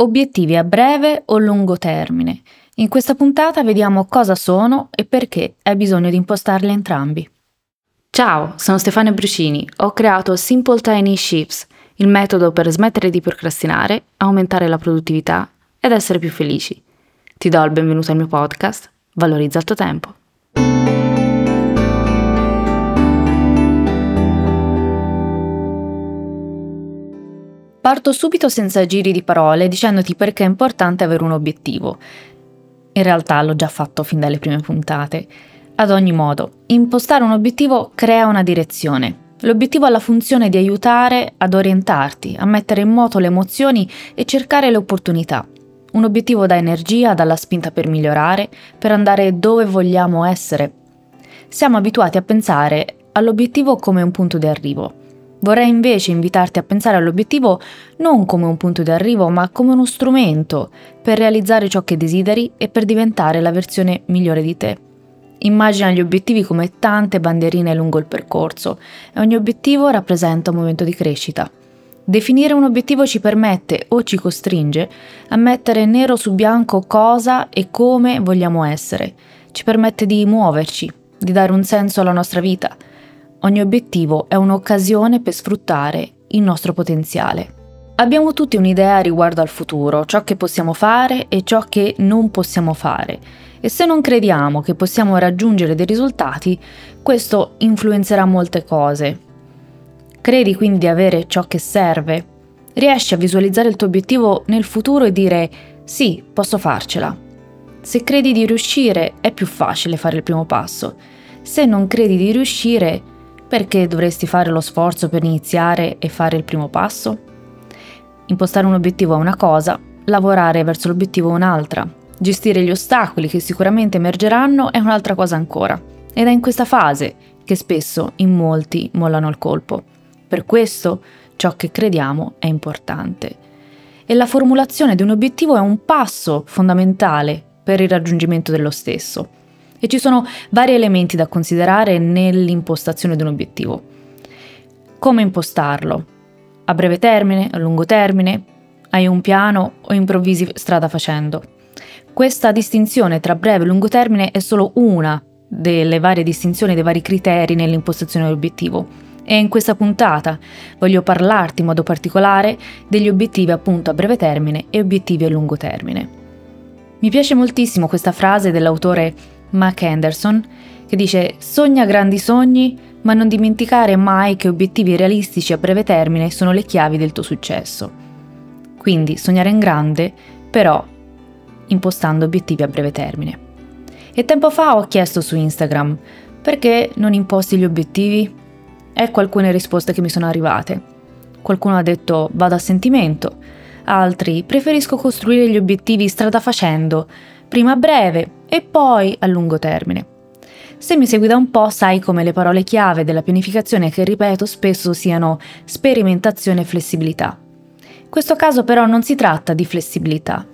Obiettivi a breve o lungo termine. In questa puntata vediamo cosa sono e perché hai bisogno di impostarli entrambi. Ciao, sono Stefania Brucini. Ho creato Simple Tiny Shifts, il metodo per smettere di procrastinare, aumentare la produttività ed essere più felici. Ti do il benvenuto al mio podcast. Valorizza il tuo tempo. Parto subito senza giri di parole dicendoti perché è importante avere un obiettivo. In realtà l'ho già fatto fin dalle prime puntate. Ad ogni modo, impostare un obiettivo crea una direzione. L'obiettivo ha la funzione di aiutare ad orientarti, a mettere in moto le emozioni e cercare le opportunità. Un obiettivo dà energia, dà la spinta per migliorare, per andare dove vogliamo essere. Siamo abituati a pensare all'obiettivo come un punto di arrivo. Vorrei invece invitarti a pensare all'obiettivo non come un punto di arrivo, ma come uno strumento per realizzare ciò che desideri e per diventare la versione migliore di te. Immagina gli obiettivi come tante bandierine lungo il percorso e ogni obiettivo rappresenta un momento di crescita. Definire un obiettivo ci permette o ci costringe a mettere nero su bianco cosa e come vogliamo essere, ci permette di muoverci, di dare un senso alla nostra vita, Ogni obiettivo è un'occasione per sfruttare il nostro potenziale. Abbiamo tutti un'idea riguardo al futuro, ciò che possiamo fare e ciò che non possiamo fare. E se non crediamo che possiamo raggiungere dei risultati, questo influenzerà molte cose. Credi quindi di avere ciò che serve? Riesci a visualizzare il tuo obiettivo nel futuro e dire sì, posso farcela. Se credi di riuscire, è più facile fare il primo passo. Se non credi di riuscire, perché dovresti fare lo sforzo per iniziare e fare il primo passo? Impostare un obiettivo è una cosa, lavorare verso l'obiettivo è un'altra. Gestire gli ostacoli che sicuramente emergeranno è un'altra cosa ancora. Ed è in questa fase che spesso in molti mollano il colpo. Per questo ciò che crediamo è importante. E la formulazione di un obiettivo è un passo fondamentale per il raggiungimento dello stesso. E ci sono vari elementi da considerare nell'impostazione di un obiettivo. Come impostarlo? A breve termine, a lungo termine? Hai un piano o improvvisi strada facendo? Questa distinzione tra breve e lungo termine è solo una delle varie distinzioni, dei vari criteri nell'impostazione dell'obiettivo. E in questa puntata voglio parlarti in modo particolare degli obiettivi appunto a breve termine e obiettivi a lungo termine. Mi piace moltissimo questa frase dell'autore Mac Anderson, che dice sogna grandi sogni, ma non dimenticare mai che obiettivi realistici a breve termine sono le chiavi del tuo successo. Quindi sognare in grande, però impostando obiettivi a breve termine. E tempo fa ho chiesto su Instagram perché non imposti gli obiettivi? Ecco alcune risposte che mi sono arrivate. Qualcuno ha detto vado a sentimento, altri preferisco costruire gli obiettivi strada facendo, prima a breve e poi a lungo termine. Se mi segui da un po' sai come le parole chiave della pianificazione che ripeto spesso siano sperimentazione e flessibilità. In questo caso però non si tratta di flessibilità.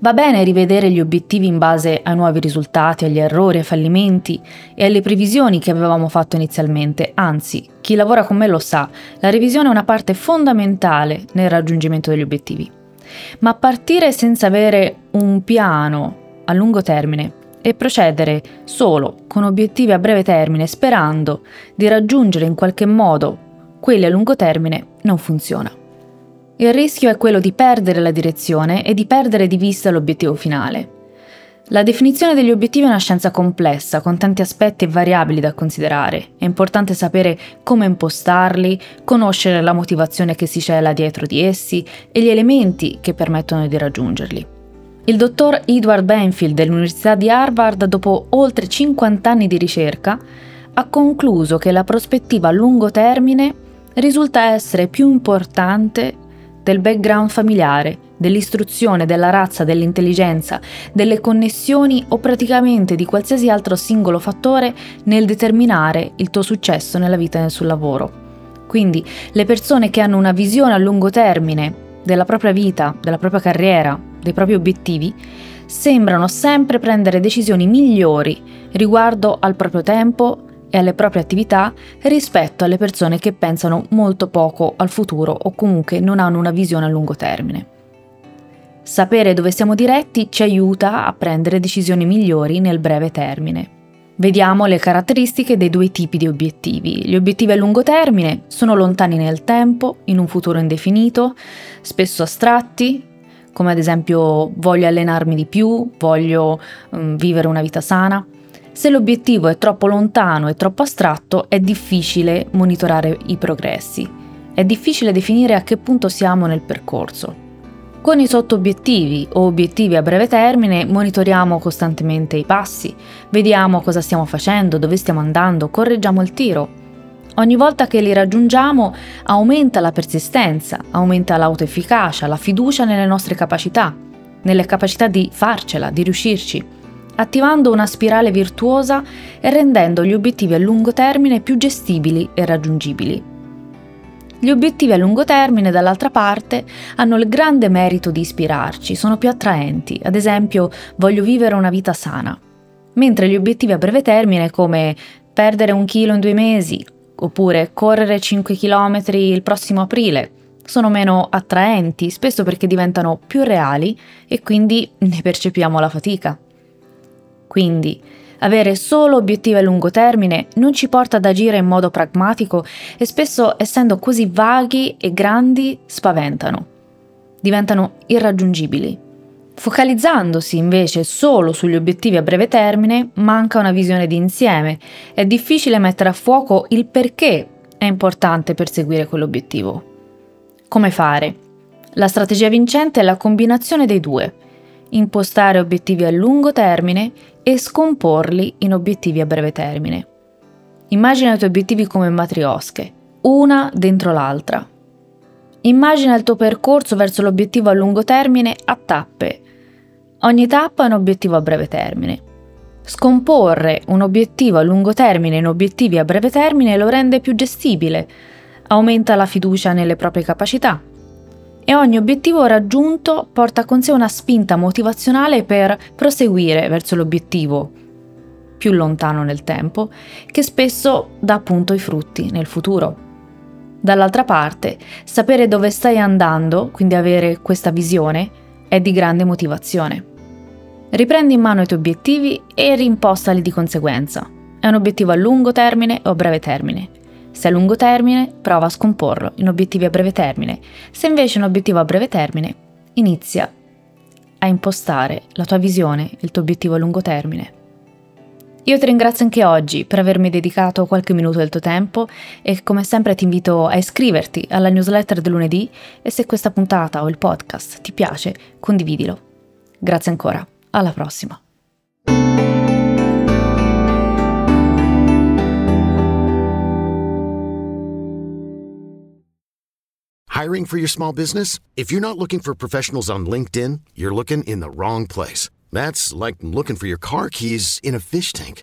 Va bene rivedere gli obiettivi in base ai nuovi risultati, agli errori, ai fallimenti e alle previsioni che avevamo fatto inizialmente, anzi, chi lavora con me lo sa, la revisione è una parte fondamentale nel raggiungimento degli obiettivi. Ma partire senza avere un piano a lungo termine e procedere solo con obiettivi a breve termine sperando di raggiungere in qualche modo quelli a lungo termine non funziona. Il rischio è quello di perdere la direzione e di perdere di vista l'obiettivo finale. La definizione degli obiettivi è una scienza complessa, con tanti aspetti e variabili da considerare. È importante sapere come impostarli, conoscere la motivazione che si cela dietro di essi e gli elementi che permettono di raggiungerli. Il dottor Edward Benfield dell'Università di Harvard, dopo oltre 50 anni di ricerca, ha concluso che la prospettiva a lungo termine risulta essere più importante del background familiare, dell'istruzione, della razza, dell'intelligenza, delle connessioni o praticamente di qualsiasi altro singolo fattore nel determinare il tuo successo nella vita e sul lavoro. Quindi le persone che hanno una visione a lungo termine della propria vita, della propria carriera, dei propri obiettivi, sembrano sempre prendere decisioni migliori riguardo al proprio tempo e alle proprie attività rispetto alle persone che pensano molto poco al futuro o comunque non hanno una visione a lungo termine. Sapere dove siamo diretti ci aiuta a prendere decisioni migliori nel breve termine. Vediamo le caratteristiche dei due tipi di obiettivi. Gli obiettivi a lungo termine sono lontani nel tempo, in un futuro indefinito, spesso astratti, come ad esempio voglio allenarmi di più, voglio um, vivere una vita sana. Se l'obiettivo è troppo lontano e troppo astratto, è difficile monitorare i progressi. È difficile definire a che punto siamo nel percorso. Con i sottobiettivi o obiettivi a breve termine monitoriamo costantemente i passi, vediamo cosa stiamo facendo, dove stiamo andando, correggiamo il tiro, Ogni volta che li raggiungiamo aumenta la persistenza, aumenta l'autoefficacia, la fiducia nelle nostre capacità, nelle capacità di farcela, di riuscirci, attivando una spirale virtuosa e rendendo gli obiettivi a lungo termine più gestibili e raggiungibili. Gli obiettivi a lungo termine, dall'altra parte, hanno il grande merito di ispirarci, sono più attraenti, ad esempio voglio vivere una vita sana, mentre gli obiettivi a breve termine come perdere un chilo in due mesi oppure correre 5 km il prossimo aprile. Sono meno attraenti, spesso perché diventano più reali e quindi ne percepiamo la fatica. Quindi, avere solo obiettivi a lungo termine non ci porta ad agire in modo pragmatico e spesso, essendo così vaghi e grandi, spaventano. Diventano irraggiungibili. Focalizzandosi invece solo sugli obiettivi a breve termine, manca una visione di insieme. È difficile mettere a fuoco il perché è importante perseguire quell'obiettivo. Come fare? La strategia vincente è la combinazione dei due. Impostare obiettivi a lungo termine e scomporli in obiettivi a breve termine. Immagina i tuoi obiettivi come matriosche, una dentro l'altra. Immagina il tuo percorso verso l'obiettivo a lungo termine a tappe, Ogni tappa è un obiettivo a breve termine. Scomporre un obiettivo a lungo termine in obiettivi a breve termine lo rende più gestibile, aumenta la fiducia nelle proprie capacità e ogni obiettivo raggiunto porta con sé una spinta motivazionale per proseguire verso l'obiettivo più lontano nel tempo, che spesso dà appunto i frutti nel futuro. Dall'altra parte, sapere dove stai andando, quindi avere questa visione, è di grande motivazione. Riprendi in mano i tuoi obiettivi e rimpostali di conseguenza. È un obiettivo a lungo termine o a breve termine. Se a lungo termine, prova a scomporlo in obiettivi a breve termine. Se invece è un obiettivo a breve termine, inizia a impostare la tua visione, il tuo obiettivo a lungo termine. Io ti ringrazio anche oggi per avermi dedicato qualche minuto del tuo tempo e come sempre ti invito a iscriverti alla newsletter del lunedì e se questa puntata o il podcast ti piace, condividilo. Grazie ancora, alla prossima. Hiring for your small business? If you're not looking for professionals on LinkedIn, you're looking in the wrong place. That's like looking for your car keys in a fish tank.